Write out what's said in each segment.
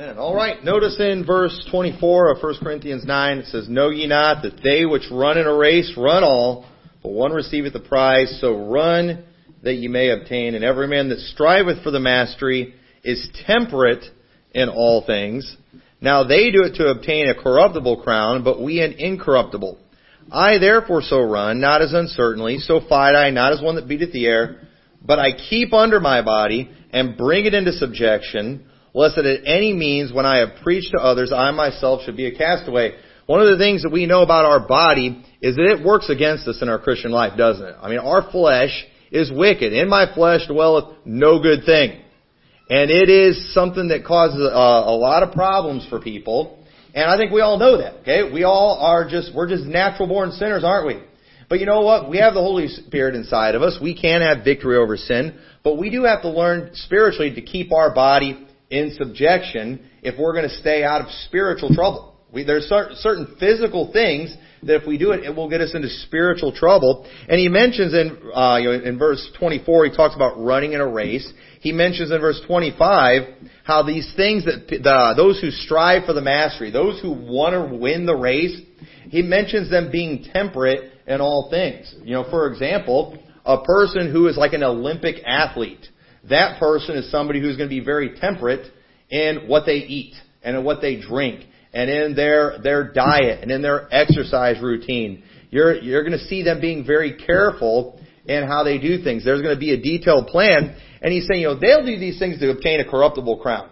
Amen. All right. Notice in verse 24 of 1 Corinthians 9, it says, Know ye not that they which run in a race run all, but one receiveth the prize, so run that ye may obtain. And every man that striveth for the mastery is temperate in all things. Now they do it to obtain a corruptible crown, but we an incorruptible. I therefore so run, not as uncertainly, so fight I, not as one that beateth the air, but I keep under my body, and bring it into subjection, lest that at any means when I have preached to others, I myself should be a castaway. One of the things that we know about our body is that it works against us in our Christian life, doesn't it? I mean, our flesh is wicked. In my flesh dwelleth no good thing. And it is something that causes a, a lot of problems for people. And I think we all know that, okay? We all are just, we're just natural born sinners, aren't we? But you know what? We have the Holy Spirit inside of us. We can have victory over sin. But we do have to learn spiritually to keep our body in subjection if we're going to stay out of spiritual trouble. We, there's certain physical things that if we do it, it will get us into spiritual trouble. And he mentions in, uh, you know, in verse 24, he talks about running in a race. He mentions in verse 25 how these things that the, those who strive for the mastery, those who want to win the race, he mentions them being temperate in all things. You know, for example, a person who is like an Olympic athlete, that person is somebody who's going to be very temperate in what they eat and in what they drink and in their, their diet and in their exercise routine. You're, you're going to see them being very careful in how they do things. There's going to be a detailed plan. And he's saying, you know, they'll do these things to obtain a corruptible crown.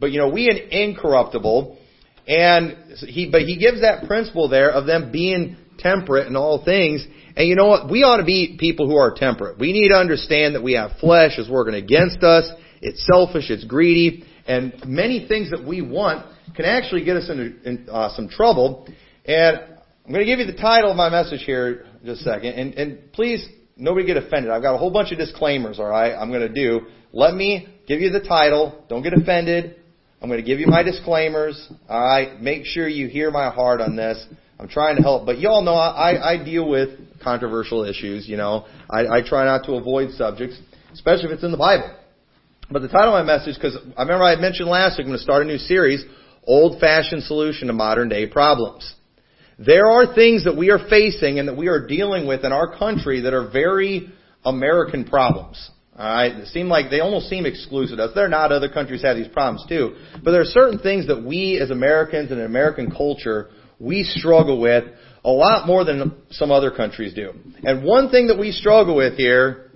But, you know, we an incorruptible. And he, but he gives that principle there of them being temperate in all things. And you know what? We ought to be people who are temperate. We need to understand that we have flesh is working against us. It's selfish. It's greedy. And many things that we want can actually get us into in, uh, some trouble. And I'm going to give you the title of my message here just a second. And, and please, nobody get offended. I've got a whole bunch of disclaimers, all right, I'm going to do. Let me give you the title. Don't get offended. I'm going to give you my disclaimers. All right, make sure you hear my heart on this. I'm trying to help, but y'all know I, I deal with controversial issues. You know, I, I try not to avoid subjects, especially if it's in the Bible. But the title of my message, because I remember I mentioned last week, I'm going to start a new series old fashioned solution to modern day problems. There are things that we are facing and that we are dealing with in our country that are very American problems. Alright, it seem like they almost seem exclusive to us. They're not. Other countries have these problems too. But there are certain things that we as Americans and American culture, we struggle with a lot more than some other countries do. And one thing that we struggle with here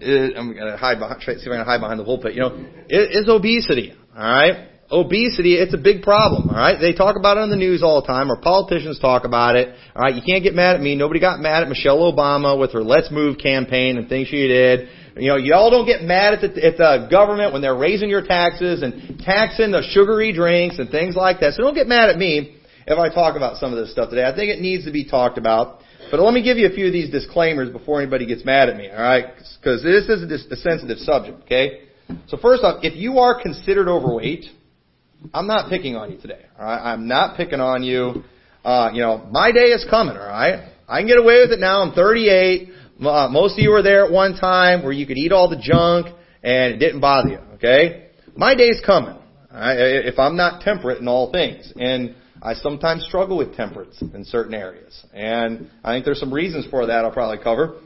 is, I'm gonna hide behind, to see if I can hide behind the pulpit, you know, is obesity. Alright? obesity, it's a big problem, alright? They talk about it on the news all the time, or politicians talk about it, alright? You can't get mad at me. Nobody got mad at Michelle Obama with her Let's Move campaign and things she did. You know, y'all don't get mad at the, at the government when they're raising your taxes and taxing the sugary drinks and things like that. So don't get mad at me if I talk about some of this stuff today. I think it needs to be talked about. But let me give you a few of these disclaimers before anybody gets mad at me, alright? Because this is a, sensitive subject, okay? So first off, if you are considered overweight, I'm not picking on you today. All right, I'm not picking on you. Uh, you know, my day is coming. All right, I can get away with it now. I'm 38. Uh, most of you were there at one time where you could eat all the junk and it didn't bother you. Okay, my day's coming. Right? If I'm not temperate in all things, and I sometimes struggle with temperance in certain areas, and I think there's some reasons for that. I'll probably cover.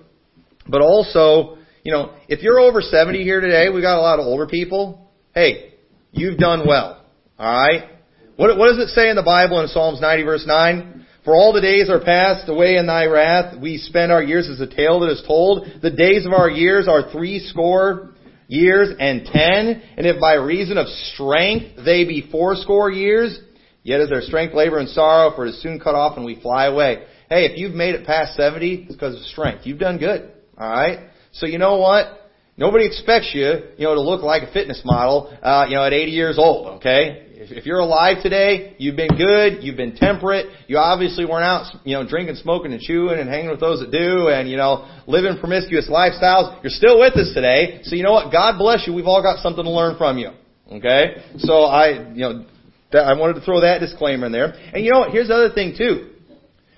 But also, you know, if you're over 70 here today, we've got a lot of older people. Hey, you've done well. Alright? What, what does it say in the Bible in Psalms 90 verse 9? For all the days are passed away in thy wrath. We spend our years as a tale that is told. The days of our years are three score years and ten. And if by reason of strength they be fourscore years, yet is their strength labor and sorrow, for it is soon cut off and we fly away. Hey, if you've made it past 70, it's because of strength. You've done good. Alright? So you know what? Nobody expects you, you know, to look like a fitness model, uh, you know, at 80 years old, okay? If, if you're alive today, you've been good, you've been temperate, you obviously weren't out, you know, drinking, smoking, and chewing and hanging with those that do and, you know, living promiscuous lifestyles. You're still with us today. So you know what? God bless you. We've all got something to learn from you. Okay? So I, you know, that, I wanted to throw that disclaimer in there. And you know what? Here's the other thing too.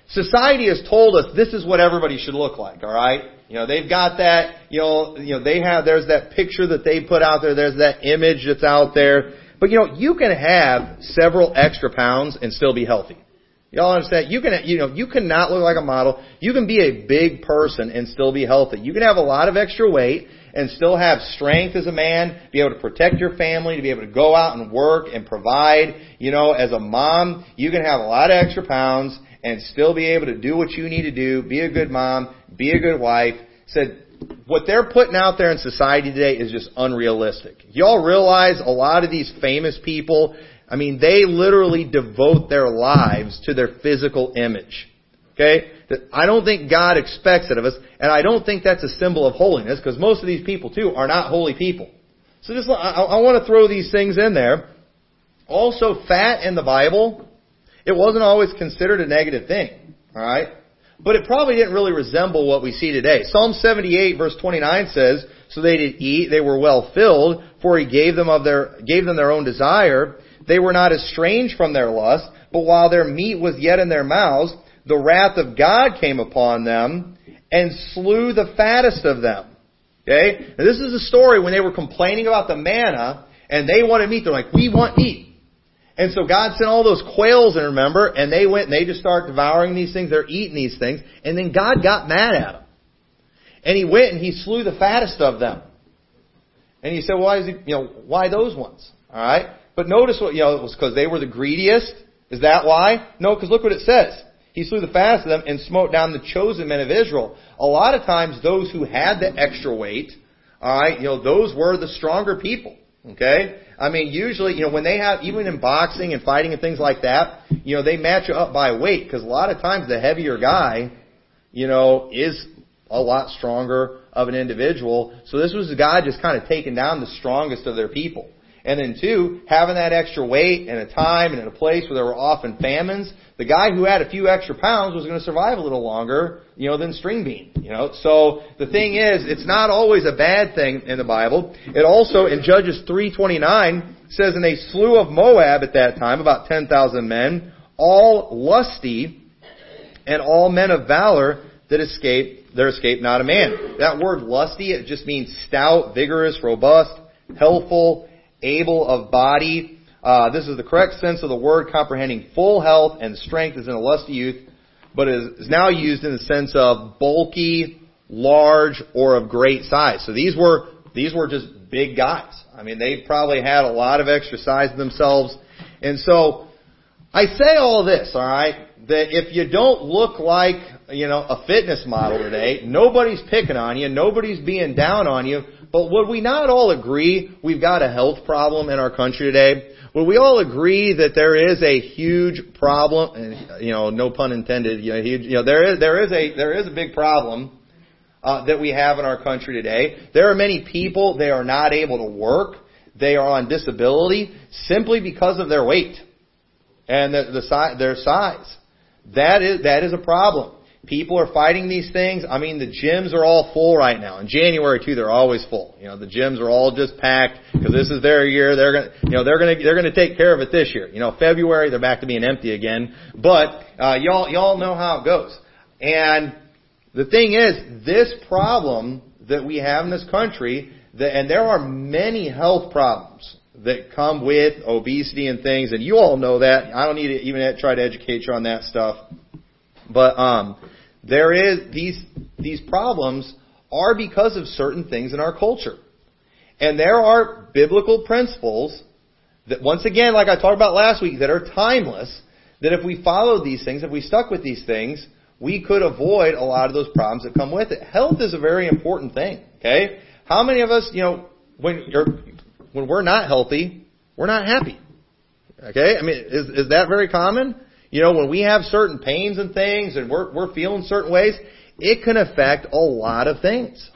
Society has told us this is what everybody should look like, alright? You know, they've got that, you know, you know, they have, there's that picture that they put out there, there's that image that's out there But you know, you can have several extra pounds and still be healthy. Y'all understand? You can, you know, you cannot look like a model. You can be a big person and still be healthy. You can have a lot of extra weight and still have strength as a man, be able to protect your family, to be able to go out and work and provide. You know, as a mom, you can have a lot of extra pounds and still be able to do what you need to do, be a good mom, be a good wife. Said, what they're putting out there in society today is just unrealistic. Y'all realize a lot of these famous people, I mean, they literally devote their lives to their physical image. Okay? I don't think God expects it of us, and I don't think that's a symbol of holiness, because most of these people, too, are not holy people. So just, I, I want to throw these things in there. Also, fat in the Bible, it wasn't always considered a negative thing. Alright? But it probably didn't really resemble what we see today. Psalm 78 verse 29 says, So they did eat, they were well filled, for he gave them of their, gave them their own desire. They were not estranged from their lust, but while their meat was yet in their mouths, the wrath of God came upon them and slew the fattest of them. Okay? Now this is a story when they were complaining about the manna and they wanted meat. They're like, we want meat. And so God sent all those quails, and remember, and they went and they just started devouring these things. They're eating these things. And then God got mad at them. And he went and he slew the fattest of them. And he said, why is he, you know, why those ones? Alright? But notice what, you know, it was because they were the greediest. Is that why? No, because look what it says. He slew the fattest of them and smote down the chosen men of Israel. A lot of times those who had the extra weight, alright, you know, those were the stronger people. Okay? I mean, usually, you know, when they have, even in boxing and fighting and things like that, you know, they match up by weight because a lot of times the heavier guy, you know, is a lot stronger of an individual. So this was a guy just kind of taking down the strongest of their people. And then two, having that extra weight and a time and in a place where there were often famines, the guy who had a few extra pounds was going to survive a little longer, you know, than string bean, you know. So the thing is, it's not always a bad thing in the Bible. It also, in Judges 3.29, says, And they slew of Moab at that time, about 10,000 men, all lusty, and all men of valor that escaped, there escaped not a man. That word lusty, it just means stout, vigorous, robust, healthful, able of body. Uh, this is the correct sense of the word comprehending full health and strength as in a lusty youth, but is now used in the sense of bulky, large, or of great size. So these were, these were just big guys. I mean, they probably had a lot of exercise themselves. And so, I say all this, alright, that if you don't look like, you know, a fitness model today, nobody's picking on you, nobody's being down on you, but would we not all agree we've got a health problem in our country today? Would we all agree that there is a huge problem, and, you know, no pun intended, you know, huge, you know there is there is a there is a big problem uh, that we have in our country today. There are many people they are not able to work. They are on disability simply because of their weight and the, the size, their size. That is that is a problem. People are fighting these things. I mean, the gyms are all full right now. In January too, they're always full. You know, the gyms are all just packed because this is their year. They're gonna, you know, they're gonna, they're gonna take care of it this year. You know, February they're back to being empty again. But uh, y'all, y'all know how it goes. And the thing is, this problem that we have in this country, that, and there are many health problems that come with obesity and things, and you all know that. I don't need to even try to educate you on that stuff. But um, there is these these problems are because of certain things in our culture. And there are biblical principles that once again, like I talked about last week, that are timeless, that if we followed these things, if we stuck with these things, we could avoid a lot of those problems that come with it. Health is a very important thing. Okay? How many of us, you know, when you're when we're not healthy, we're not happy. Okay? I mean, is is that very common? You know, when we have certain pains and things and we're, we're feeling certain ways, it can affect a lot of things.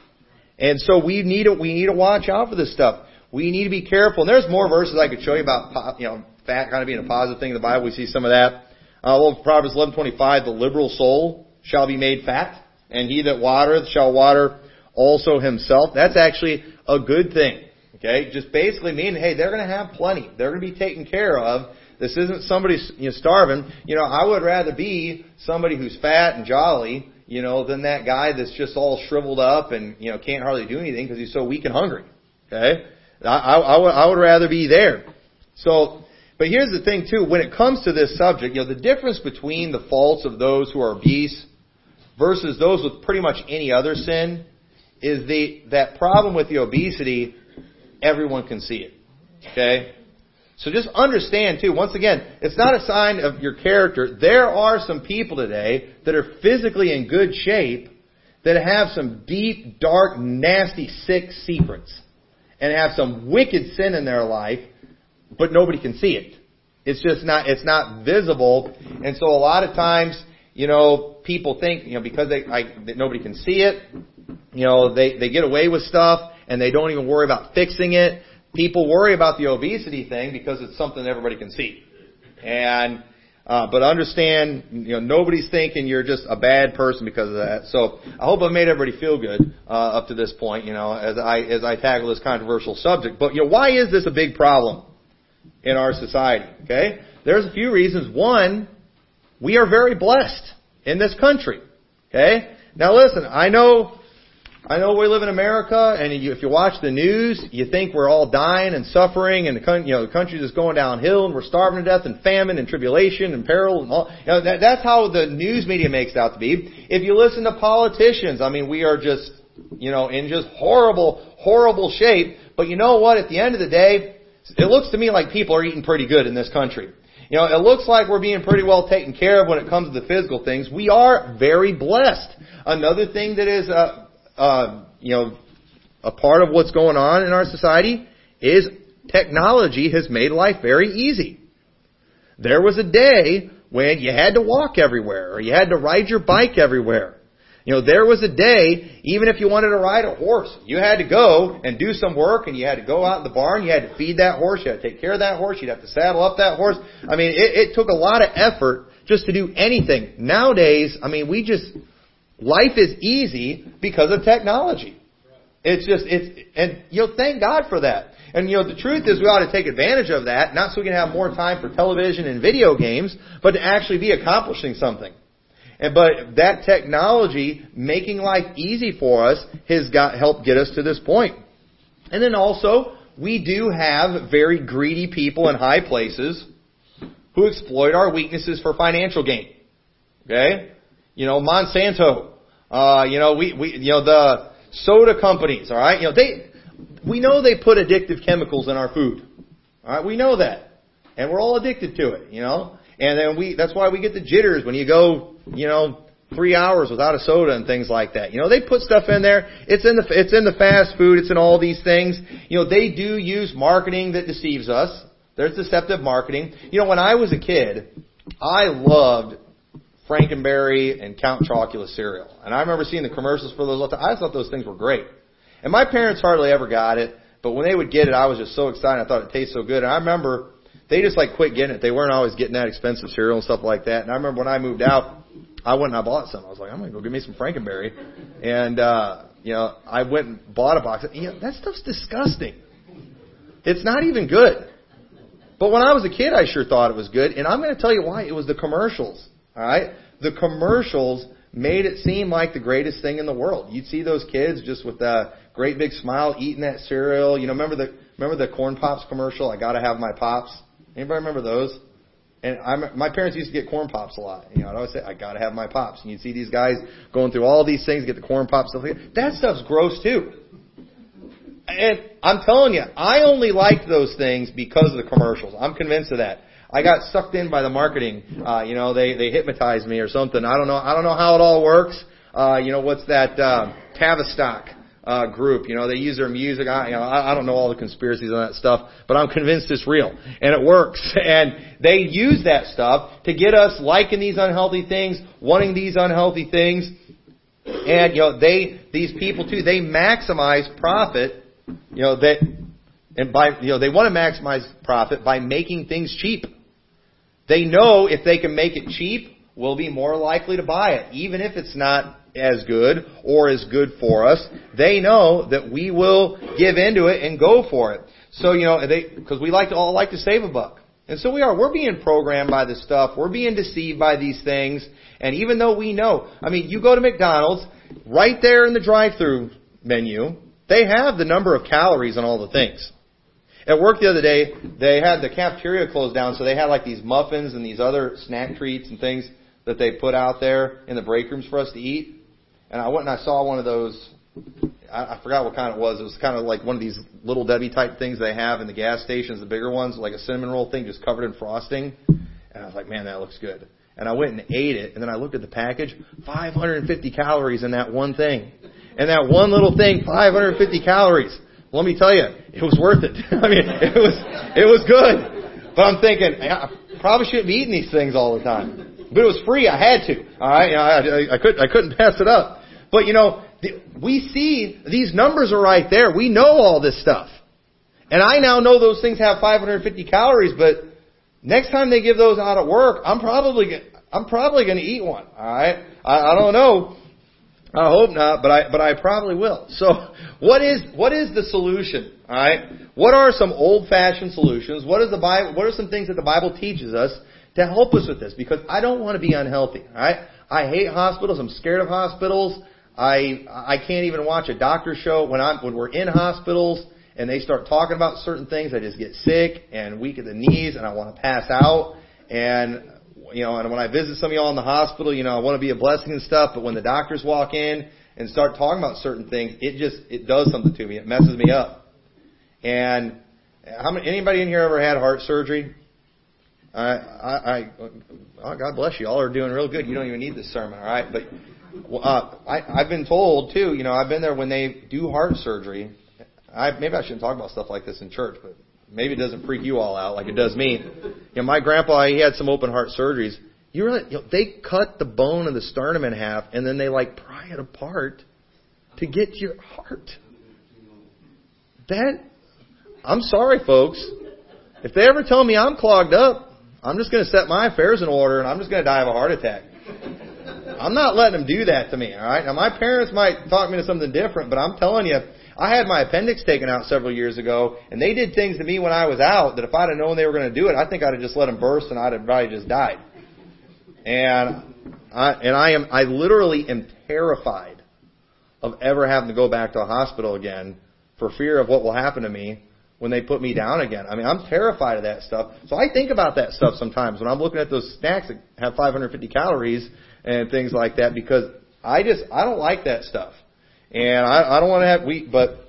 And so we need to, we need to watch out for this stuff. We need to be careful. And there's more verses I could show you about, you know, fat kind of being a positive thing in the Bible. We see some of that. Uh, well, Proverbs 11:25, the liberal soul shall be made fat, and he that watereth shall water also himself. That's actually a good thing. Okay, just basically meaning, hey, they're going to have plenty. They're going to be taken care of. This isn't somebody you know, starving. You know, I would rather be somebody who's fat and jolly, you know, than that guy that's just all shriveled up and you know can't hardly do anything because he's so weak and hungry. Okay, I, I, I, would, I would rather be there. So, but here's the thing too, when it comes to this subject, you know, the difference between the faults of those who are obese versus those with pretty much any other sin is the, that problem with the obesity, everyone can see it. Okay? So just understand too, once again, it's not a sign of your character. There are some people today that are physically in good shape that have some deep, dark, nasty, sick secrets and have some wicked sin in their life, but nobody can see it. It's just not, it's not visible. And so a lot of times, you know, people think, you know, because they, I, that nobody can see it, you know, they, they get away with stuff and they don't even worry about fixing it. People worry about the obesity thing because it's something everybody can see. And, uh, but understand, you know, nobody's thinking you're just a bad person because of that. So I hope I've made everybody feel good uh, up to this point, you know, as I as I tackle this controversial subject. But you know, why is this a big problem in our society? Okay, there's a few reasons. One, we are very blessed in this country. Okay, now listen, I know I know we live in America, and you, if you watch the news, you think we're all dying and suffering, and the you know the country's just going downhill, and we're starving to death, and famine, and tribulation, and peril, and all. You know, that, that's how the news media makes it out to be. If you listen to politicians, I mean, we are just you know in just horrible, horrible shape. But you know what? At the end of the day, it looks to me like people are eating pretty good in this country. You know, it looks like we're being pretty well taken care of when it comes to the physical things. We are very blessed. Another thing that is uh, uh, you know, a part of what's going on in our society is technology has made life very easy. There was a day when you had to walk everywhere or you had to ride your bike everywhere. You know, there was a day, even if you wanted to ride a horse, you had to go and do some work and you had to go out in the barn, you had to feed that horse, you had to take care of that horse, you'd have to saddle up that horse. I mean, it, it took a lot of effort just to do anything. Nowadays, I mean, we just, Life is easy because of technology. It's just, it's, and you know, thank God for that. And you know, the truth is we ought to take advantage of that, not so we can have more time for television and video games, but to actually be accomplishing something. And, but that technology making life easy for us has got, helped get us to this point. And then also, we do have very greedy people in high places who exploit our weaknesses for financial gain. Okay? You know, Monsanto uh, you know, we, we, you know, the soda companies, all right, you know, they, we know they put addictive chemicals in our food. All right, we know that. And we're all addicted to it, you know? And then we, that's why we get the jitters when you go, you know, three hours without a soda and things like that. You know, they put stuff in there. It's in the, it's in the fast food. It's in all these things. You know, they do use marketing that deceives us. There's deceptive marketing. You know, when I was a kid, I loved Frankenberry and Count Chocula cereal. And I remember seeing the commercials for those. I thought those things were great. And my parents hardly ever got it, but when they would get it, I was just so excited. I thought it tasted so good. And I remember they just like quit getting it. They weren't always getting that expensive cereal and stuff like that. And I remember when I moved out, I went and I bought some. I was like, I'm gonna go get me some Frankenberry, and uh, you know, I went and bought a box. You know, that stuff's disgusting. It's not even good. But when I was a kid, I sure thought it was good, and I'm going to tell you why. It was the commercials. All right? The commercials made it seem like the greatest thing in the world. You'd see those kids just with a great big smile eating that cereal. You know, remember the remember the corn pops commercial? I gotta have my pops. Anybody remember those? And I'm, my parents used to get corn pops a lot. You know, I'd always say, I gotta have my pops. And you'd see these guys going through all these things, get the corn pops, stuff like that. That stuff's gross too. And I'm telling you, I only liked those things because of the commercials. I'm convinced of that. I got sucked in by the marketing. Uh, you know, they they hypnotized me or something. I don't know. I don't know how it all works. Uh, you know, what's that uh, Tavistock uh, group? You know, they use their music. I, you know, I, I don't know all the conspiracies on that stuff, but I'm convinced it's real and it works. And they use that stuff to get us liking these unhealthy things, wanting these unhealthy things. And you know, they these people too, they maximize profit. You know that, and by you know they want to maximize profit by making things cheap. They know if they can make it cheap, we'll be more likely to buy it, even if it's not as good or as good for us. They know that we will give into it and go for it. So you know, they because we like to all like to save a buck. And so we are. We're being programmed by this stuff. We're being deceived by these things. And even though we know, I mean, you go to McDonald's, right there in the drive-through menu, they have the number of calories on all the things. At work the other day, they had the cafeteria closed down, so they had like these muffins and these other snack treats and things that they put out there in the break rooms for us to eat. And I went and I saw one of those. I, I forgot what kind it was. It was kind of like one of these little Debbie type things they have in the gas stations, the bigger ones, like a cinnamon roll thing, just covered in frosting. And I was like, man, that looks good. And I went and ate it, and then I looked at the package, 550 calories in that one thing. And that one little thing, 550 calories. Let me tell you, it was worth it. I mean, it was, it was good. But I'm thinking, I probably shouldn't be eating these things all the time. But it was free. I had to. All right, I, I, I couldn't, I couldn't pass it up. But you know, we see these numbers are right there. We know all this stuff. And I now know those things have 550 calories, but next time they give those out at work, I'm probably, I'm probably going to eat one. All right. I, I don't know. I hope not, but I, but I probably will. So, what is, what is the solution? All right. What are some old-fashioned solutions? What is the Bible, what are some things that the Bible teaches us to help us with this? Because I don't want to be unhealthy. All right. I hate hospitals. I'm scared of hospitals. I I can't even watch a doctor show when I'm when we're in hospitals and they start talking about certain things. I just get sick and weak at the knees and I want to pass out. And you know, and when I visit some of y'all in the hospital, you know, I want to be a blessing and stuff. But when the doctors walk in and start talking about certain things, it just it does something to me. It messes me up. And how many anybody in here ever had heart surgery? I, I, I oh, God bless you. All are doing real good. You don't even need this sermon, all right? But uh, I, I've been told too. You know, I've been there when they do heart surgery. I maybe I shouldn't talk about stuff like this in church, but maybe it doesn't freak you all out like it does me. You know, my grandpa he had some open heart surgeries. You really, you know, they cut the bone of the sternum in half and then they like pry it apart to get your heart. That I'm sorry, folks. If they ever tell me I'm clogged up, I'm just going to set my affairs in order and I'm just going to die of a heart attack. I'm not letting them do that to me, all right? Now, my parents might talk me to something different, but I'm telling you, I had my appendix taken out several years ago, and they did things to me when I was out that if I'd have known they were going to do it, I think I'd have just let them burst and I'd have probably just died. And I, and I am, I literally am terrified of ever having to go back to a hospital again for fear of what will happen to me when they put me down again. I mean, I'm terrified of that stuff. So I think about that stuff sometimes when I'm looking at those snacks that have 550 calories and things like that because I just, I don't like that stuff. And I, I don't want to have, we, but,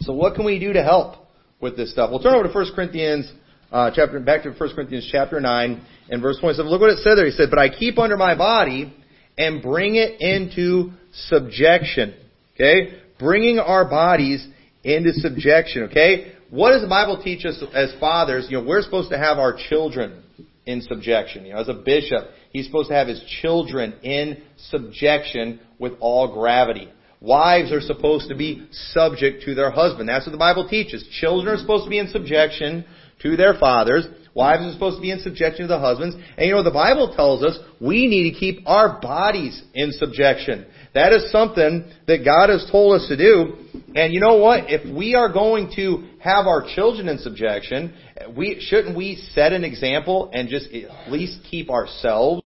so what can we do to help with this stuff? We'll turn over to 1 Corinthians, uh, chapter, back to 1 Corinthians chapter 9 and verse 27. Look what it said there. He said, but I keep under my body and bring it into subjection. Okay? Bringing our bodies into subjection. Okay? what does the Bible teach us as fathers? You know, we're supposed to have our children in subjection. You know, as a bishop, he's supposed to have his children in subjection with all gravity. Wives are supposed to be subject to their husband. That's what the Bible teaches. Children are supposed to be in subjection to their fathers. Wives are supposed to be in subjection to the husbands. And you know, the Bible tells us we need to keep our bodies in subjection. That is something that God has told us to do. And you know what? If we are going to have our children in subjection, we shouldn't we set an example and just at least keep ourselves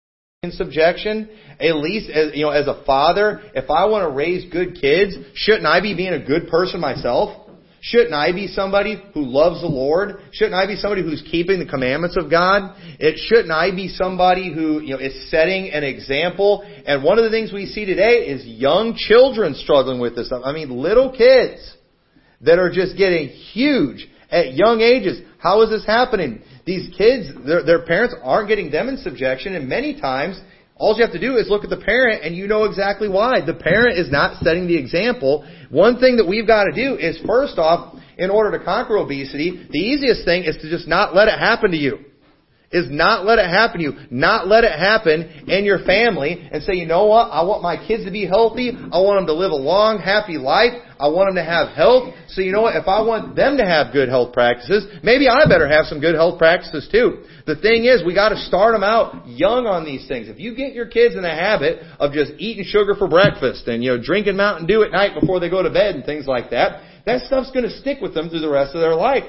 in subjection? At least as you know, as a father, if I want to raise good kids, shouldn't I be being a good person myself? Shouldn't I be somebody who loves the Lord? Shouldn't I be somebody who's keeping the commandments of God? It shouldn't I be somebody who, you know, is setting an example? And one of the things we see today is young children struggling with this stuff. I mean, little kids that are just getting huge at young ages. How is this happening? These kids, their, their parents aren't getting them in subjection, and many times all you have to do is look at the parent and you know exactly why. The parent is not setting the example. One thing that we've got to do is first off, in order to conquer obesity, the easiest thing is to just not let it happen to you is not let it happen to you. Not let it happen in your family and say, you know what? I want my kids to be healthy. I want them to live a long, happy life. I want them to have health. So you know what? If I want them to have good health practices, maybe I better have some good health practices too. The thing is, we gotta start them out young on these things. If you get your kids in the habit of just eating sugar for breakfast and, you know, drinking Mountain Dew at night before they go to bed and things like that, that stuff's gonna stick with them through the rest of their life.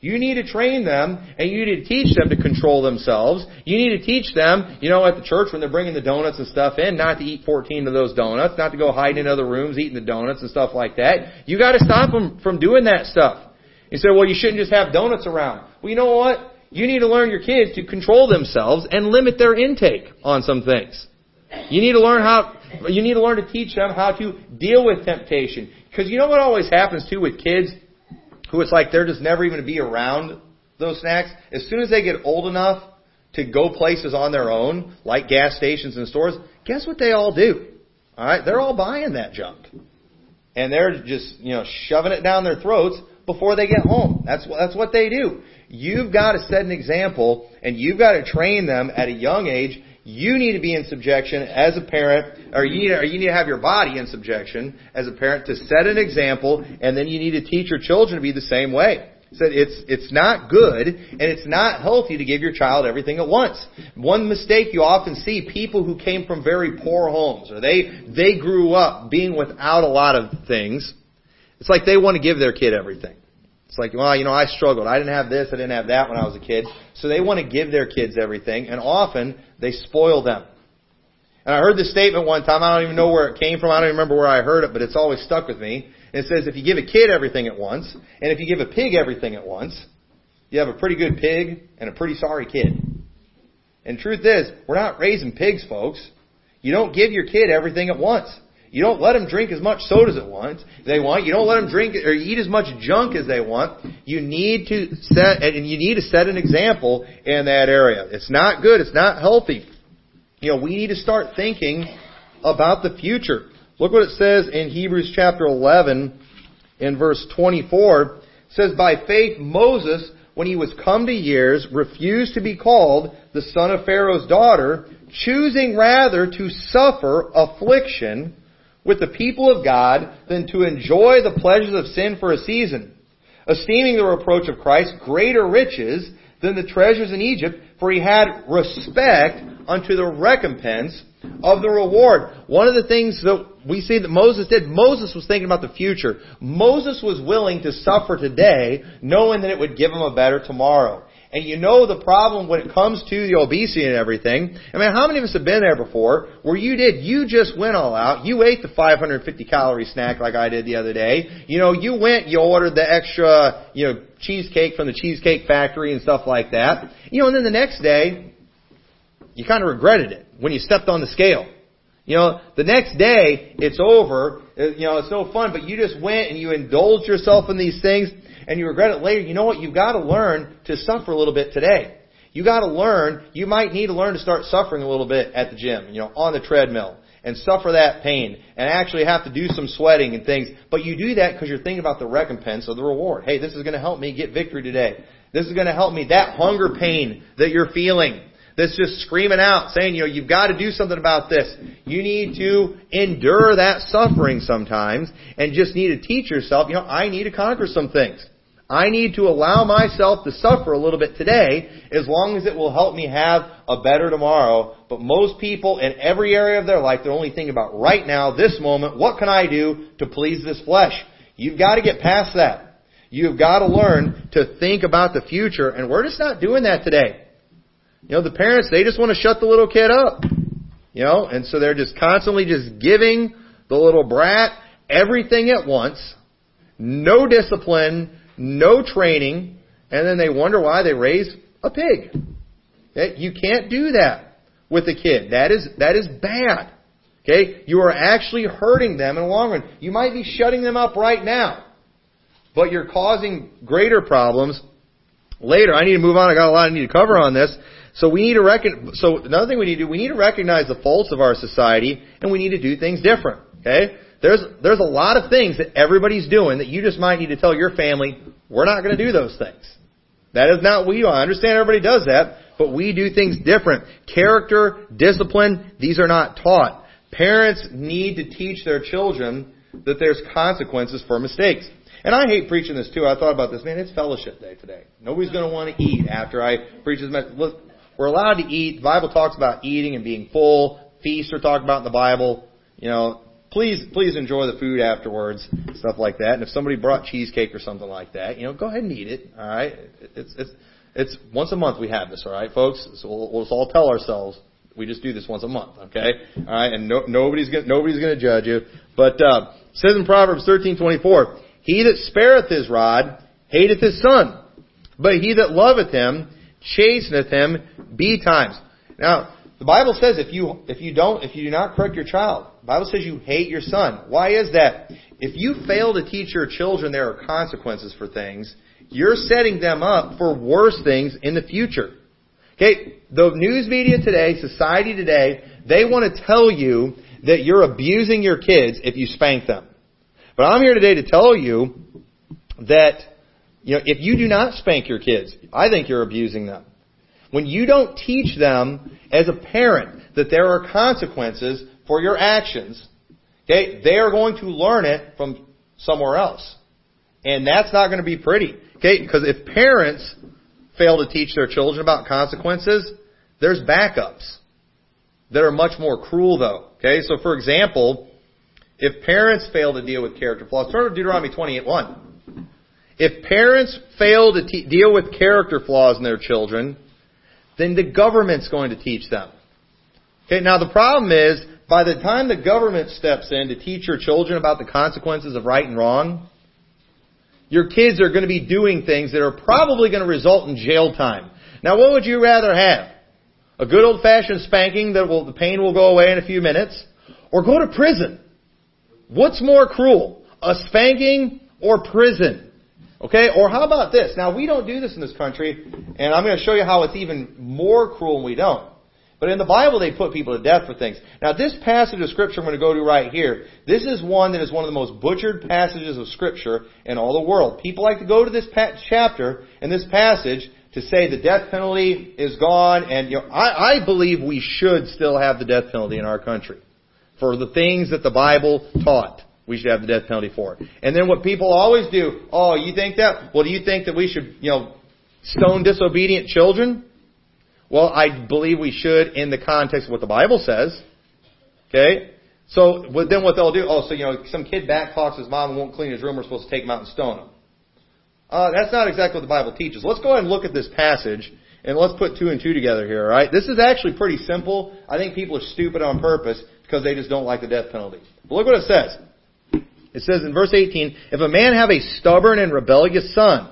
You need to train them and you need to teach them to control themselves. You need to teach them, you know, at the church when they're bringing the donuts and stuff in, not to eat 14 of those donuts, not to go hide in other rooms eating the donuts and stuff like that. You gotta stop them from doing that stuff. You say, well, you shouldn't just have donuts around. Well, you know what? You need to learn your kids to control themselves and limit their intake on some things. You need to learn how, you need to learn to teach them how to deal with temptation. Because you know what always happens too with kids who it's like they're just never even to be around those snacks? As soon as they get old enough to go places on their own, like gas stations and stores, guess what they all do? Alright? They're all buying that junk. And they're just, you know, shoving it down their throats before they get home. That's what, that's what they do. You've got to set an example and you've got to train them at a young age. You need to be in subjection as a parent, or you need, or you need to have your body in subjection as a parent to set an example, and then you need to teach your children to be the same way. Said it's it's not good and it's not healthy to give your child everything at once. One mistake you often see people who came from very poor homes or they they grew up being without a lot of things. It's like they want to give their kid everything. It's like, well, you know, I struggled. I didn't have this, I didn't have that when I was a kid. So they want to give their kids everything, and often they spoil them. And I heard this statement one time. I don't even know where it came from. I don't even remember where I heard it, but it's always stuck with me. It says if you give a kid everything at once, and if you give a pig everything at once, you have a pretty good pig and a pretty sorry kid. And truth is, we're not raising pigs, folks. You don't give your kid everything at once. You don't let them drink as much soda as they want. You don't let them drink or eat as much junk as they want. You need to set, and you need to set an example in that area. It's not good. It's not healthy. You know, we need to start thinking about the future. Look what it says in Hebrews chapter 11 in verse 24. It says, By faith Moses, when he was come to years, refused to be called the son of Pharaoh's daughter, choosing rather to suffer affliction with the people of God than to enjoy the pleasures of sin for a season, esteeming the reproach of Christ greater riches than the treasures in Egypt, for he had respect unto the recompense of the reward. One of the things that we see that Moses did, Moses was thinking about the future. Moses was willing to suffer today, knowing that it would give him a better tomorrow. And you know the problem when it comes to the obesity and everything. I mean, how many of us have been there before where you did, you just went all out. You ate the 550 calorie snack like I did the other day. You know, you went, you ordered the extra, you know, cheesecake from the Cheesecake Factory and stuff like that. You know, and then the next day, you kind of regretted it when you stepped on the scale. You know, the next day, it's over. You know, it's no fun, but you just went and you indulged yourself in these things and you regret it later. You know what? You've got to learn to suffer a little bit today. You got to learn, you might need to learn to start suffering a little bit at the gym, you know, on the treadmill and suffer that pain and actually have to do some sweating and things. But you do that because you're thinking about the recompense of the reward. Hey, this is going to help me get victory today. This is going to help me. That hunger pain that you're feeling, that's just screaming out, saying, you know, you've got to do something about this. You need to endure that suffering sometimes and just need to teach yourself, you know, I need to conquer some things. I need to allow myself to suffer a little bit today as long as it will help me have a better tomorrow. But most people in every area of their life, they're only thinking about right now, this moment, what can I do to please this flesh? You've got to get past that. You've got to learn to think about the future, and we're just not doing that today. You know, the parents, they just want to shut the little kid up. You know, and so they're just constantly just giving the little brat everything at once, no discipline, no training, and then they wonder why they raise a pig. You can't do that with a kid. That is, that is bad. Okay? You are actually hurting them in the long run. You might be shutting them up right now, but you're causing greater problems later. I need to move on. I got a lot I need to cover on this. So we need to reckon, so another thing we need to do, we need to recognize the faults of our society and we need to do things different. Okay? There's, there's a lot of things that everybody's doing that you just might need to tell your family, we're not going to do those things. That is not we. I understand everybody does that, but we do things different. Character, discipline, these are not taught. Parents need to teach their children that there's consequences for mistakes. And I hate preaching this too. I thought about this. Man, it's fellowship day today. Nobody's going to want to eat after I preach this message. Look, we're allowed to eat. The Bible talks about eating and being full. Feasts are talked about in the Bible. You know, please, please enjoy the food afterwards, stuff like that. And if somebody brought cheesecake or something like that, you know, go ahead and eat it. All right, it's it's it's once a month we have this. All right, folks. So we'll, we'll all tell ourselves we just do this once a month. Okay, all right, and no, nobody's gonna, nobody's going to judge you. But uh, says in Proverbs thirteen twenty four, he that spareth his rod hateth his son. But he that loveth him chasteneth him betimes. Now, the Bible says if you if you don't if you do not correct your child, the Bible says you hate your son. Why is that? If you fail to teach your children there are consequences for things, you're setting them up for worse things in the future. Okay, the news media today, society today, they want to tell you that you're abusing your kids if you spank them. But I'm here today to tell you that you know, if you do not spank your kids, I think you're abusing them. When you don't teach them as a parent that there are consequences for your actions, okay, they are going to learn it from somewhere else. And that's not going to be pretty. Okay, because if parents fail to teach their children about consequences, there's backups that are much more cruel though. Okay, so for example, if parents fail to deal with character flaws, turn to Deuteronomy 28:1. If parents fail to te- deal with character flaws in their children, then the government's going to teach them. Okay, now the problem is, by the time the government steps in to teach your children about the consequences of right and wrong, your kids are going to be doing things that are probably going to result in jail time. Now what would you rather have? A good old fashioned spanking that will, the pain will go away in a few minutes? Or go to prison? What's more cruel? A spanking or prison? Okay, or how about this? Now we don't do this in this country, and I'm going to show you how it's even more cruel when we don't. But in the Bible, they put people to death for things. Now, this passage of Scripture I'm going to go to right here, this is one that is one of the most butchered passages of Scripture in all the world. People like to go to this chapter and this passage to say the death penalty is gone, and you know, I, I believe we should still have the death penalty in our country for the things that the Bible taught we should have the death penalty for. It. And then what people always do, oh, you think that? Well, do you think that we should, you know, stone disobedient children? Well, I believe we should in the context of what the Bible says. Okay? So then what they'll do, oh, so, you know, some kid back talks his mom and won't clean his room, we're supposed to take him out and stone him. Uh, that's not exactly what the Bible teaches. Let's go ahead and look at this passage and let's put two and two together here, alright? This is actually pretty simple. I think people are stupid on purpose because they just don't like the death penalty. But look what it says. It says in verse 18, If a man have a stubborn and rebellious son,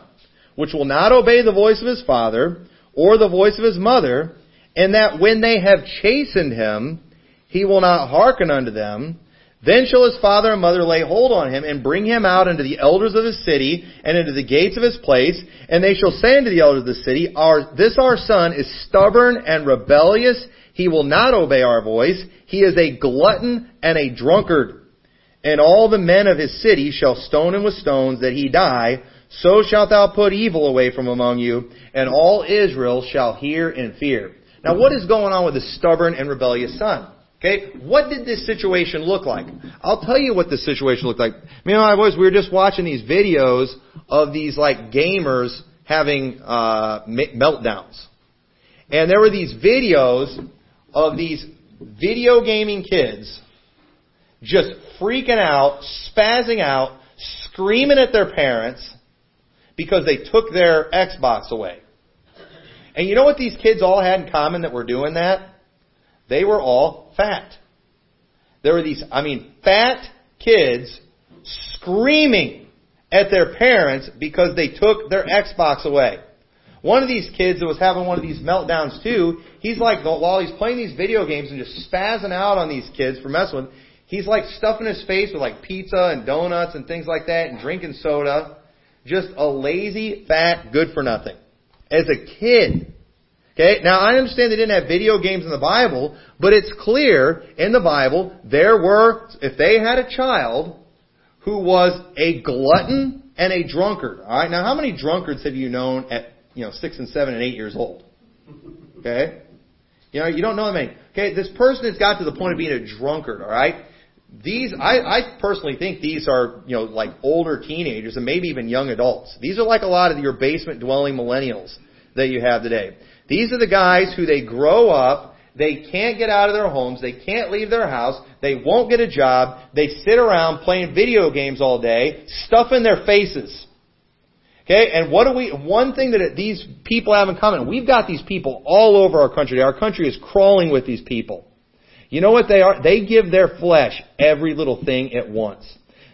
which will not obey the voice of his father, or the voice of his mother, and that when they have chastened him, he will not hearken unto them, then shall his father and mother lay hold on him, and bring him out unto the elders of the city, and into the gates of his place, and they shall say unto the elders of the city, our, This our son is stubborn and rebellious, he will not obey our voice, he is a glutton and a drunkard and all the men of his city shall stone him with stones that he die. So shalt thou put evil away from among you, and all Israel shall hear and fear. Now what is going on with the stubborn and rebellious son? Okay, what did this situation look like? I'll tell you what this situation looked like. Me and my boys, we were just watching these videos of these like gamers having uh, meltdowns, and there were these videos of these video gaming kids just freaking out, spazzing out, screaming at their parents because they took their Xbox away. And you know what these kids all had in common that were doing that? They were all fat. There were these, I mean, fat kids screaming at their parents because they took their Xbox away. One of these kids that was having one of these meltdowns too, he's like, while he's playing these video games and just spazzing out on these kids for messing with He's like stuffing his face with like pizza and donuts and things like that and drinking soda. Just a lazy, fat, good for nothing. As a kid. Okay, now I understand they didn't have video games in the Bible, but it's clear in the Bible there were, if they had a child who was a glutton and a drunkard. Alright, now how many drunkards have you known at, you know, six and seven and eight years old? Okay? You know, you don't know that many. Okay, this person has got to the point of being a drunkard, alright? These I, I personally think these are you know like older teenagers and maybe even young adults. These are like a lot of your basement dwelling millennials that you have today. These are the guys who they grow up, they can't get out of their homes, they can't leave their house, they won't get a job, they sit around playing video games all day, stuffing their faces. Okay, and what do we, one thing that these people have in common, we've got these people all over our country. Our country is crawling with these people. You know what they are? They give their flesh every little thing at once.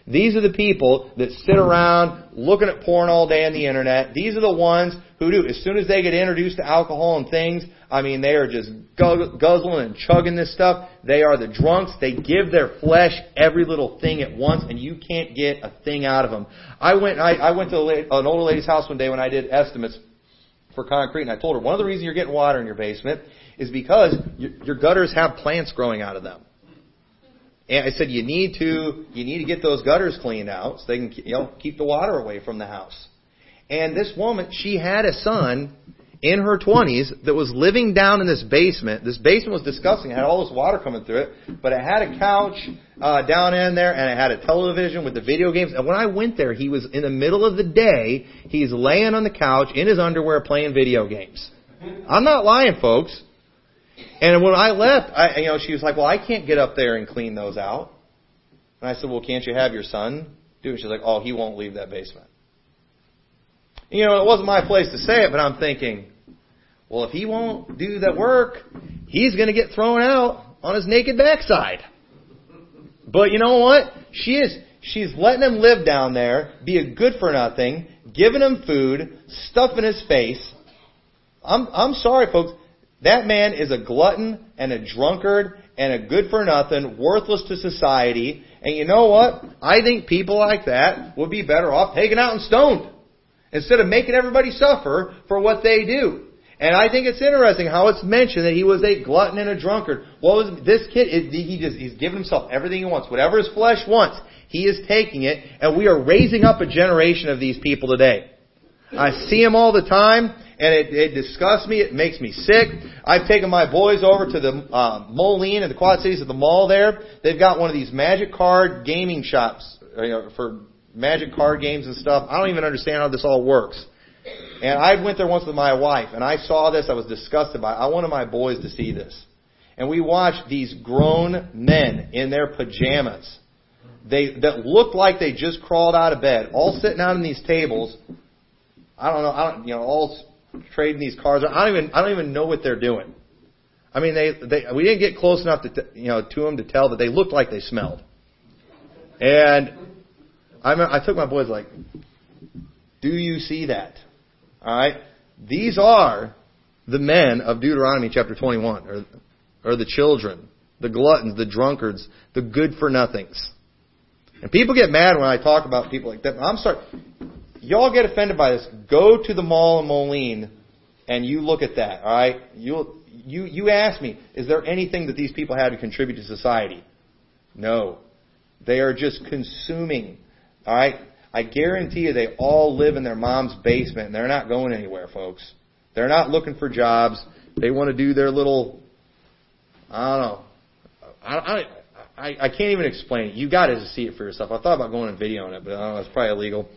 These are the people that sit around looking at porn all day on the internet. These are the ones who do. As soon as they get introduced to alcohol and things, I mean, they are just guzzling and chugging this stuff. They are the drunks. They give their flesh every little thing at once, and you can't get a thing out of them. I went, I, I went to an older lady's house one day when I did estimates for concrete, and I told her one of the reasons you're getting water in your basement is because your, gutters have plants growing out of them. And I said you need to you need to get those gutters cleaned out so they can you know keep the water away from the house. And this woman, she had a son in her 20s that was living down in this basement. This basement was disgusting. It had all this water coming through it, but it had a couch uh, down in there and it had a television with the video games. And when I went there, he was in the middle of the day. He's laying on the couch in his underwear playing video games. I'm not lying, folks. And when I left, I, you know, she was like, "Well, I can't get up there and clean those out." And I said, "Well, can't you have your son do it?" She's like, "Oh, he won't leave that basement." You know, it wasn't my place to say it, but I'm thinking, well, if he won't do that work, he's going to get thrown out on his naked backside. But you know what? She is. She's letting him live down there, be a good for nothing, giving him food, stuffing his face. I'm I'm sorry, folks. That man is a glutton and a drunkard and a good for nothing, worthless to society. And you know what? I think people like that would be better off taken out and stoned instead of making everybody suffer for what they do. And I think it's interesting how it's mentioned that he was a glutton and a drunkard. What was this kid? He just he's given himself everything he wants, whatever his flesh wants. He is taking it, and we are raising up a generation of these people today. I see them all the time, and it, it disgusts me. It makes me sick. I've taken my boys over to the uh, Moline and the Quad Cities at the mall there. They've got one of these magic card gaming shops you know, for magic card games and stuff. I don't even understand how this all works. And I went there once with my wife, and I saw this. I was disgusted by it. I wanted my boys to see this. And we watched these grown men in their pajamas. They that looked like they just crawled out of bed, all sitting out on these tables. I don't know. I don't, you know, all trading these cars. I don't even I don't even know what they're doing. I mean, they they we didn't get close enough to you know to them to tell, but they looked like they smelled. And I I took my boys like, do you see that? All right, these are the men of Deuteronomy chapter 21, or or the children, the gluttons, the drunkards, the good for nothings. And people get mad when I talk about people like that. I'm sorry y'all get offended by this, go to the mall in Moline and you look at that, all right? You you you ask me, is there anything that these people have to contribute to society? No. They are just consuming. All right? I guarantee you they all live in their mom's basement and they're not going anywhere, folks. They're not looking for jobs. They want to do their little I don't know. I, I I, I can't even explain it. You got to see it for yourself. I thought about going and videoing it, but I don't know, it's probably illegal.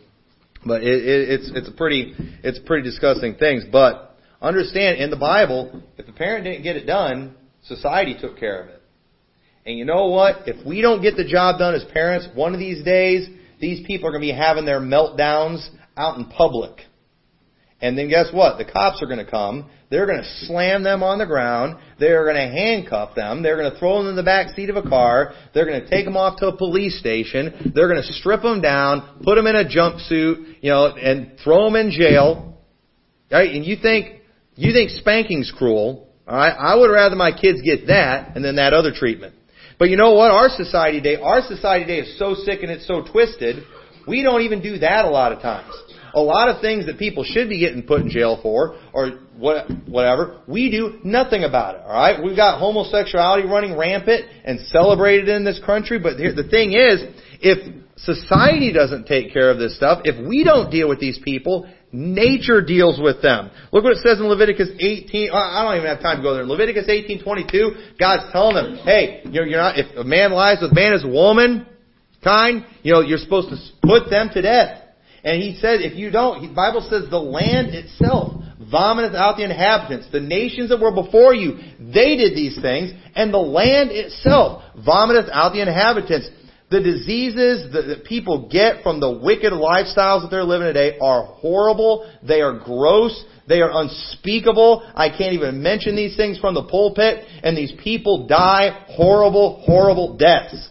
But it, it, it's it's a pretty it's pretty disgusting things. But understand in the Bible, if the parent didn't get it done, society took care of it. And you know what? If we don't get the job done as parents, one of these days, these people are going to be having their meltdowns out in public. And then guess what? The cops are going to come. They're going to slam them on the ground. They're going to handcuff them. They're going to throw them in the back seat of a car. They're going to take them off to a police station. They're going to strip them down, put them in a jumpsuit, you know, and throw them in jail. Right? And you think you think spanking's cruel? All right? I would rather my kids get that and then that other treatment. But you know what? Our society today, our society today is so sick and it's so twisted. We don't even do that a lot of times a lot of things that people should be getting put in jail for, or what, whatever, we do nothing about it. All right, we've got homosexuality running rampant and celebrated in this country. But the thing is, if society doesn't take care of this stuff, if we don't deal with these people, nature deals with them. Look what it says in Leviticus 18. I don't even have time to go there. Leviticus 18:22, God's telling them, "Hey, you're, you're not. If a man lies with man as a woman, kind, you know, you're supposed to put them to death." And he said, if you don't, the Bible says the land itself vomiteth out the inhabitants. The nations that were before you, they did these things, and the land itself vomiteth out the inhabitants. The diseases that, people get from the wicked lifestyles that they're living today are horrible. They are gross. They are unspeakable. I can't even mention these things from the pulpit. And these people die horrible, horrible deaths.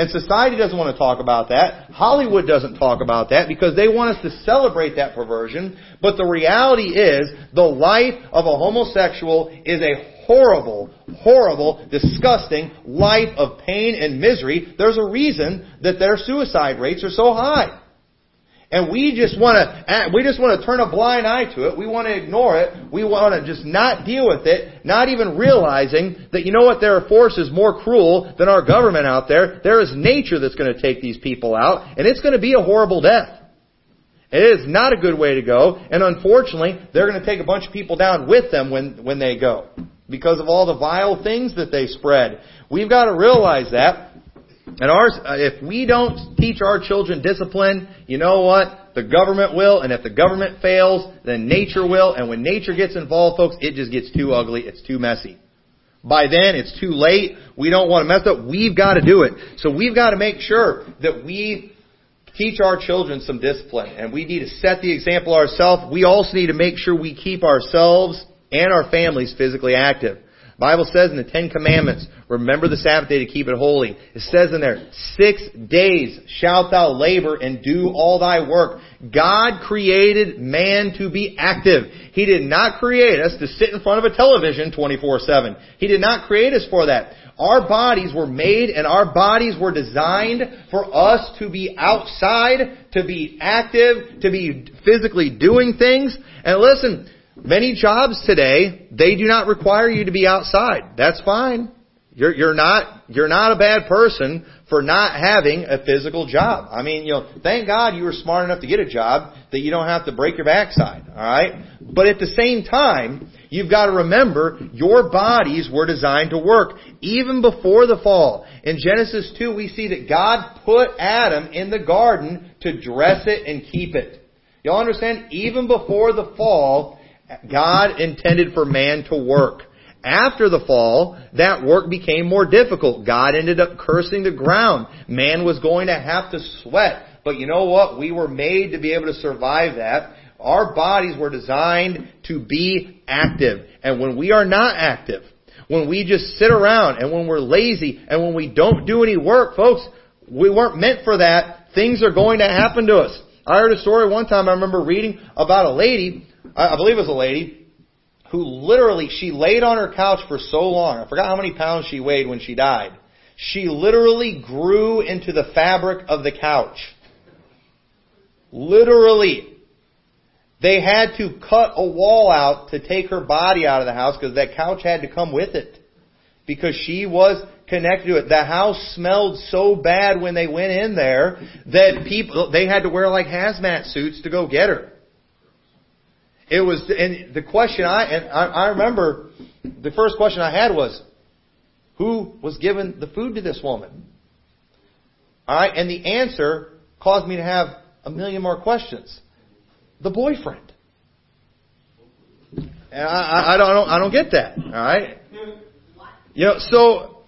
And society doesn't want to talk about that. Hollywood doesn't talk about that because they want us to celebrate that perversion. But the reality is, the life of a homosexual is a horrible, horrible, disgusting life of pain and misery. There's a reason that their suicide rates are so high. And we just want to, eh, we just want to turn a blind eye to it. We want to ignore it. We want to just not deal with it, not even realizing that, you know what, there are forces more cruel than our government out there. There is nature that's going to take these people out, and it's going to be a horrible death. It is not a good way to go, and unfortunately, they're going to take a bunch of people down with them when, when they go. Because of all the vile things that they spread. We've got to realize that. And ours, uh, if we don't teach our children discipline, you know what? The government will, and if the government fails, then nature will, and when nature gets involved, folks, it just gets too ugly, it's too messy. By then, it's too late. We don't want to mess up. We've got to do it. So we've got to make sure that we teach our children some discipline, and we need to set the example ourselves. We also need to make sure we keep ourselves and our families physically active. Bible says in the Ten Commandments, remember the Sabbath day to keep it holy. It says in there, six days shalt thou labor and do all thy work. God created man to be active. He did not create us to sit in front of a television 24-7. He did not create us for that. Our bodies were made and our bodies were designed for us to be outside, to be active, to be physically doing things. And listen, Many jobs today, they do not require you to be outside. That's fine. You're, you're not, you're not a bad person for not having a physical job. I mean, you know, thank God you were smart enough to get a job that you don't have to break your backside. Alright? But at the same time, you've got to remember your bodies were designed to work even before the fall. In Genesis 2, we see that God put Adam in the garden to dress it and keep it. Y'all understand? Even before the fall, God intended for man to work. After the fall, that work became more difficult. God ended up cursing the ground. Man was going to have to sweat. But you know what? We were made to be able to survive that. Our bodies were designed to be active. And when we are not active, when we just sit around and when we're lazy and when we don't do any work, folks, we weren't meant for that. Things are going to happen to us. I heard a story one time I remember reading about a lady I believe it was a lady who literally, she laid on her couch for so long. I forgot how many pounds she weighed when she died. She literally grew into the fabric of the couch. Literally. They had to cut a wall out to take her body out of the house because that couch had to come with it. Because she was connected to it. The house smelled so bad when they went in there that people, they had to wear like hazmat suits to go get her. It was, and the question I, and I, I remember the first question I had was, who was given the food to this woman? Alright, and the answer caused me to have a million more questions. The boyfriend. And I, I, don't, I don't get that. Alright? You know, so,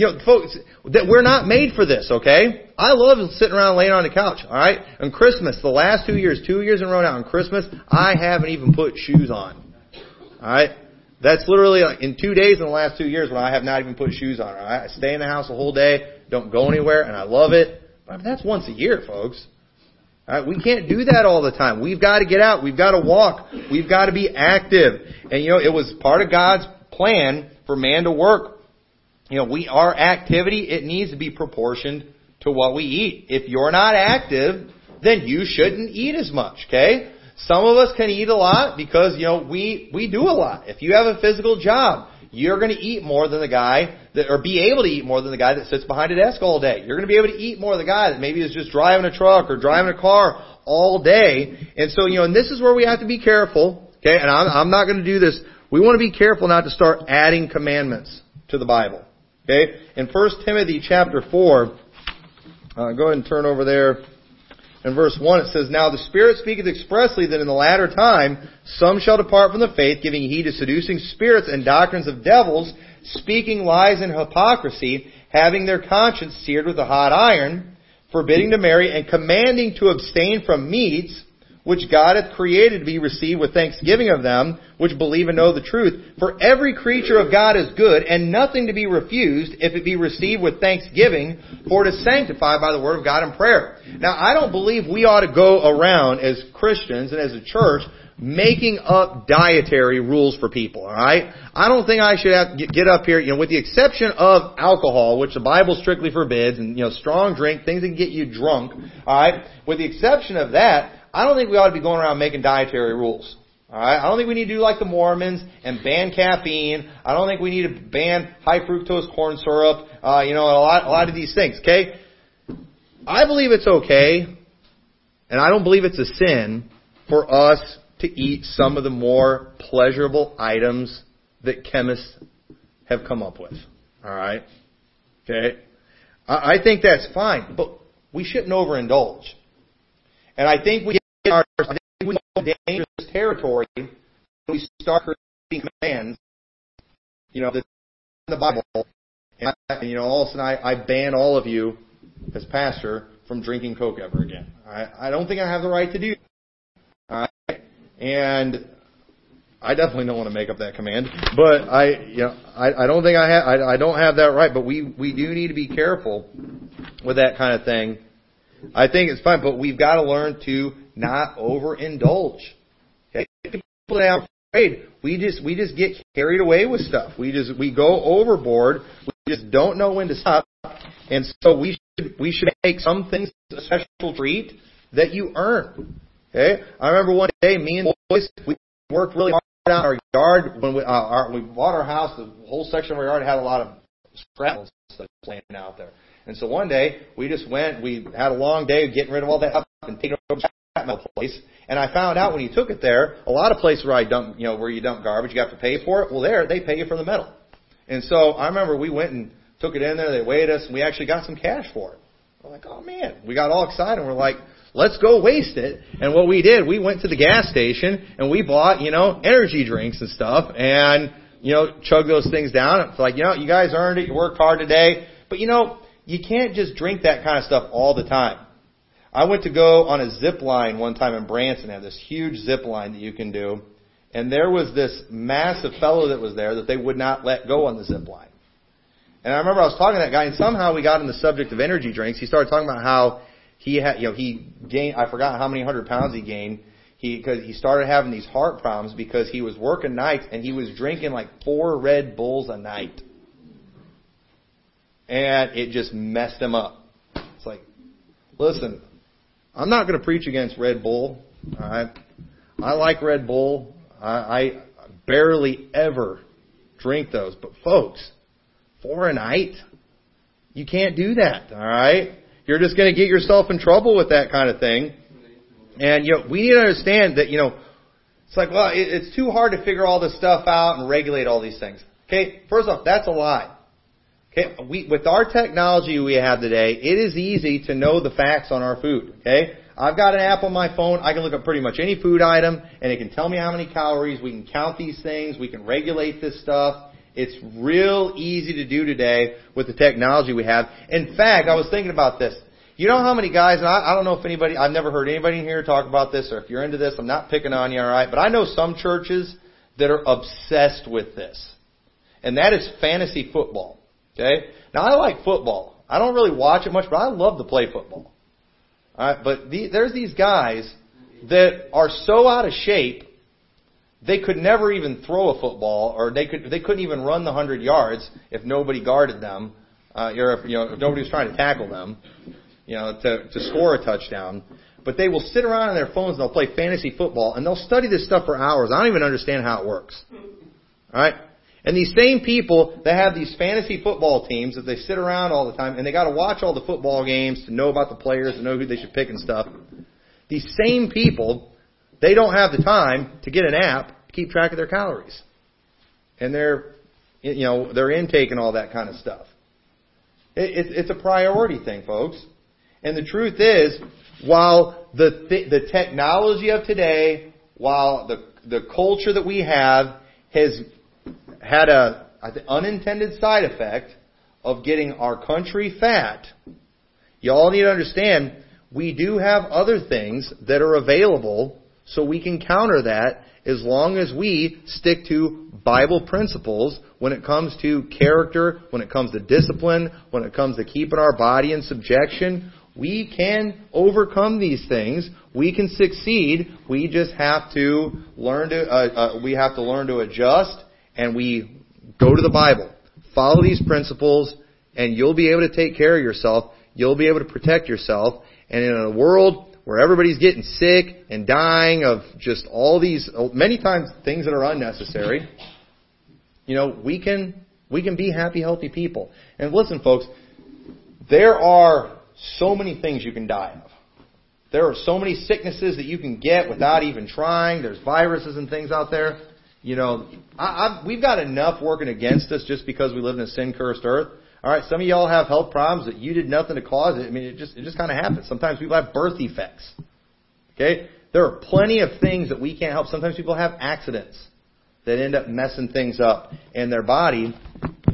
you know, folks, that we're not made for this, okay? I love sitting around laying on the couch, alright? On Christmas, the last two years, two years in a row now, on Christmas, I haven't even put shoes on. Alright? That's literally like in two days in the last two years when I have not even put shoes on, alright? I stay in the house the whole day, don't go anywhere, and I love it. But that's once a year, folks. Alright? We can't do that all the time. We've got to get out. We've got to walk. We've got to be active. And you know, it was part of God's plan for man to work. You know, we, our activity, it needs to be proportioned to what we eat. If you're not active, then you shouldn't eat as much, okay? Some of us can eat a lot because, you know, we, we do a lot. If you have a physical job, you're going to eat more than the guy that, or be able to eat more than the guy that sits behind a desk all day. You're going to be able to eat more than the guy that maybe is just driving a truck or driving a car all day. And so, you know, and this is where we have to be careful, okay? And I'm, I'm not going to do this. We want to be careful not to start adding commandments to the Bible. Okay? In 1 Timothy chapter 4, uh, go ahead and turn over there. In verse 1 it says, Now the Spirit speaketh expressly that in the latter time some shall depart from the faith, giving heed to seducing spirits and doctrines of devils, speaking lies and hypocrisy, having their conscience seared with a hot iron, forbidding to marry, and commanding to abstain from meats, which God hath created to be received with thanksgiving of them, which believe and know the truth. For every creature of God is good, and nothing to be refused, if it be received with thanksgiving, for it is sanctified by the word of God in prayer. Now, I don't believe we ought to go around as Christians and as a church making up dietary rules for people, alright? I don't think I should have get up here, you know, with the exception of alcohol, which the Bible strictly forbids, and, you know, strong drink, things that can get you drunk, alright? With the exception of that, I don't think we ought to be going around making dietary rules. Alright? I don't think we need to do like the Mormons and ban caffeine. I don't think we need to ban high fructose corn syrup, uh, you know, a lot, a lot of these things, okay? I believe it's okay, and I don't believe it's a sin for us to eat some of the more pleasurable items that chemists have come up with. Alright? Okay? I, I think that's fine, but we shouldn't overindulge. And I think we get our, dangerous territory when we start creating commands, you know, in the Bible. And, I, you know, all of a sudden I, I ban all of you as pastor from drinking Coke ever again. I, I don't think I have the right to do that. and I definitely don't want to make up that command, but I, you know, I, I don't think I have, I, I don't have that right, but we, we do need to be careful with that kind of thing. I think it's fine, but we've got to learn to not overindulge. People that are afraid, we just, we just get carried away with stuff. We just, we go overboard. We just don't know when to stop. And so we should, we should make some things a special treat that you earn. Okay? I remember one day, me and the boys, we worked really hard on our yard when we, uh, our, we bought our house. The whole section of our yard had a lot of scrap stuff laying out there. And so one day, we just went, we had a long day getting rid of all that stuff and taking it over the place. And I found out when you took it there, a lot of places where I dump, you know, where you dump garbage, you have to pay for it. Well, there, they pay you for the metal. And so I remember we went and took it in there, they weighed us, and we actually got some cash for it. We're like, oh man, we got all excited. And we're like, let's go waste it. And what we did, we went to the gas station and we bought, you know, energy drinks and stuff and, you know, chug those things down. It's like, you know, you guys earned it, you worked hard today. But you know, you can't just drink that kind of stuff all the time. I went to go on a zip line one time in Branson, they have this huge zip line that you can do. And there was this massive fellow that was there that they would not let go on the zip line. And I remember I was talking to that guy, and somehow we got on the subject of energy drinks. He started talking about how he had, you know, he gained, I forgot how many hundred pounds he gained. He, cause he started having these heart problems because he was working nights and he was drinking like four Red Bulls a night. And it just messed him up. It's like, listen, I'm not going to preach against Red Bull. I I like Red Bull. I, I barely ever drink those. But folks, four a night? You can't do that. Alright? You're just going to get yourself in trouble with that kind of thing. And, you know, we need to understand that, you know, it's like, well, it, it's too hard to figure all this stuff out and regulate all these things. Okay, first off, that's a lie. Okay, we, with our technology we have today, it is easy to know the facts on our food. Okay, I've got an app on my phone. I can look up pretty much any food item, and it can tell me how many calories. We can count these things. We can regulate this stuff. It's real easy to do today with the technology we have. In fact, I was thinking about this. You know how many guys, and I, I don't know if anybody, I've never heard anybody here talk about this, or if you're into this, I'm not picking on you, alright? But I know some churches that are obsessed with this. And that is fantasy football. Okay? Now I like football. I don't really watch it much, but I love to play football. Alright? But the, there's these guys that are so out of shape they could never even throw a football, or they could they couldn't even run the hundred yards if nobody guarded them, uh, or if you know if nobody was trying to tackle them, you know, to to score a touchdown. But they will sit around on their phones and they'll play fantasy football and they'll study this stuff for hours. I don't even understand how it works. All right. And these same people that have these fantasy football teams that they sit around all the time and they got to watch all the football games to know about the players and know who they should pick and stuff. These same people they don't have the time to get an app to keep track of their calories and their, you know, their intake and all that kind of stuff. It, it, it's a priority thing, folks. And the truth is, while the th- the technology of today, while the the culture that we have has had a unintended side effect of getting our country fat, y'all need to understand we do have other things that are available So we can counter that as long as we stick to Bible principles when it comes to character, when it comes to discipline, when it comes to keeping our body in subjection. We can overcome these things. We can succeed. We just have to learn to, uh, uh, we have to learn to adjust and we go to the Bible. Follow these principles and you'll be able to take care of yourself. You'll be able to protect yourself. And in a world where everybody's getting sick and dying of just all these, many times things that are unnecessary, you know, we can, we can be happy, healthy people. And listen, folks, there are so many things you can die of. There are so many sicknesses that you can get without even trying. There's viruses and things out there. You know, I, I've, we've got enough working against us just because we live in a sin-cursed earth. All right, some of y'all have health problems that you did nothing to cause it. I mean, it just it just kind of happens. Sometimes people have birth defects. Okay, there are plenty of things that we can't help. Sometimes people have accidents that end up messing things up in their body.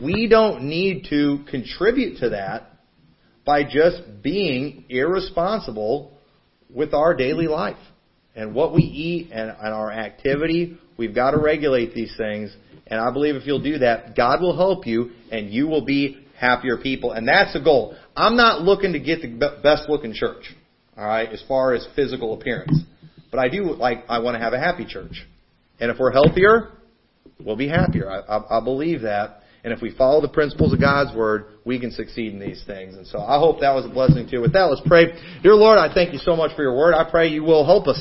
We don't need to contribute to that by just being irresponsible with our daily life and what we eat and, and our activity. We've got to regulate these things. And I believe if you'll do that, God will help you and you will be happier people. And that's the goal. I'm not looking to get the best looking church, alright, as far as physical appearance. But I do like, I want to have a happy church. And if we're healthier, we'll be happier. I, I, I believe that. And if we follow the principles of God's Word, we can succeed in these things. And so I hope that was a blessing to you. With that, let's pray. Dear Lord, I thank you so much for your Word. I pray you will help us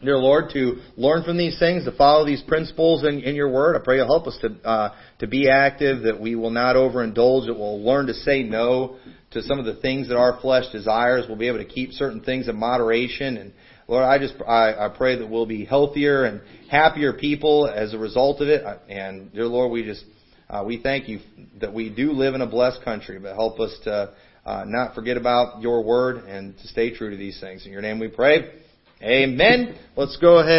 dear Lord, to learn from these things, to follow these principles in, in your word. I pray you'll help us to uh, to be active, that we will not overindulge, that we'll learn to say no to some of the things that our flesh desires. We'll be able to keep certain things in moderation. And Lord, I just I, I pray that we'll be healthier and happier people as a result of it. And dear Lord, we just uh, we thank you that we do live in a blessed country, but help us to uh, not forget about your word and to stay true to these things. In your name we pray. Amen. Let's go ahead.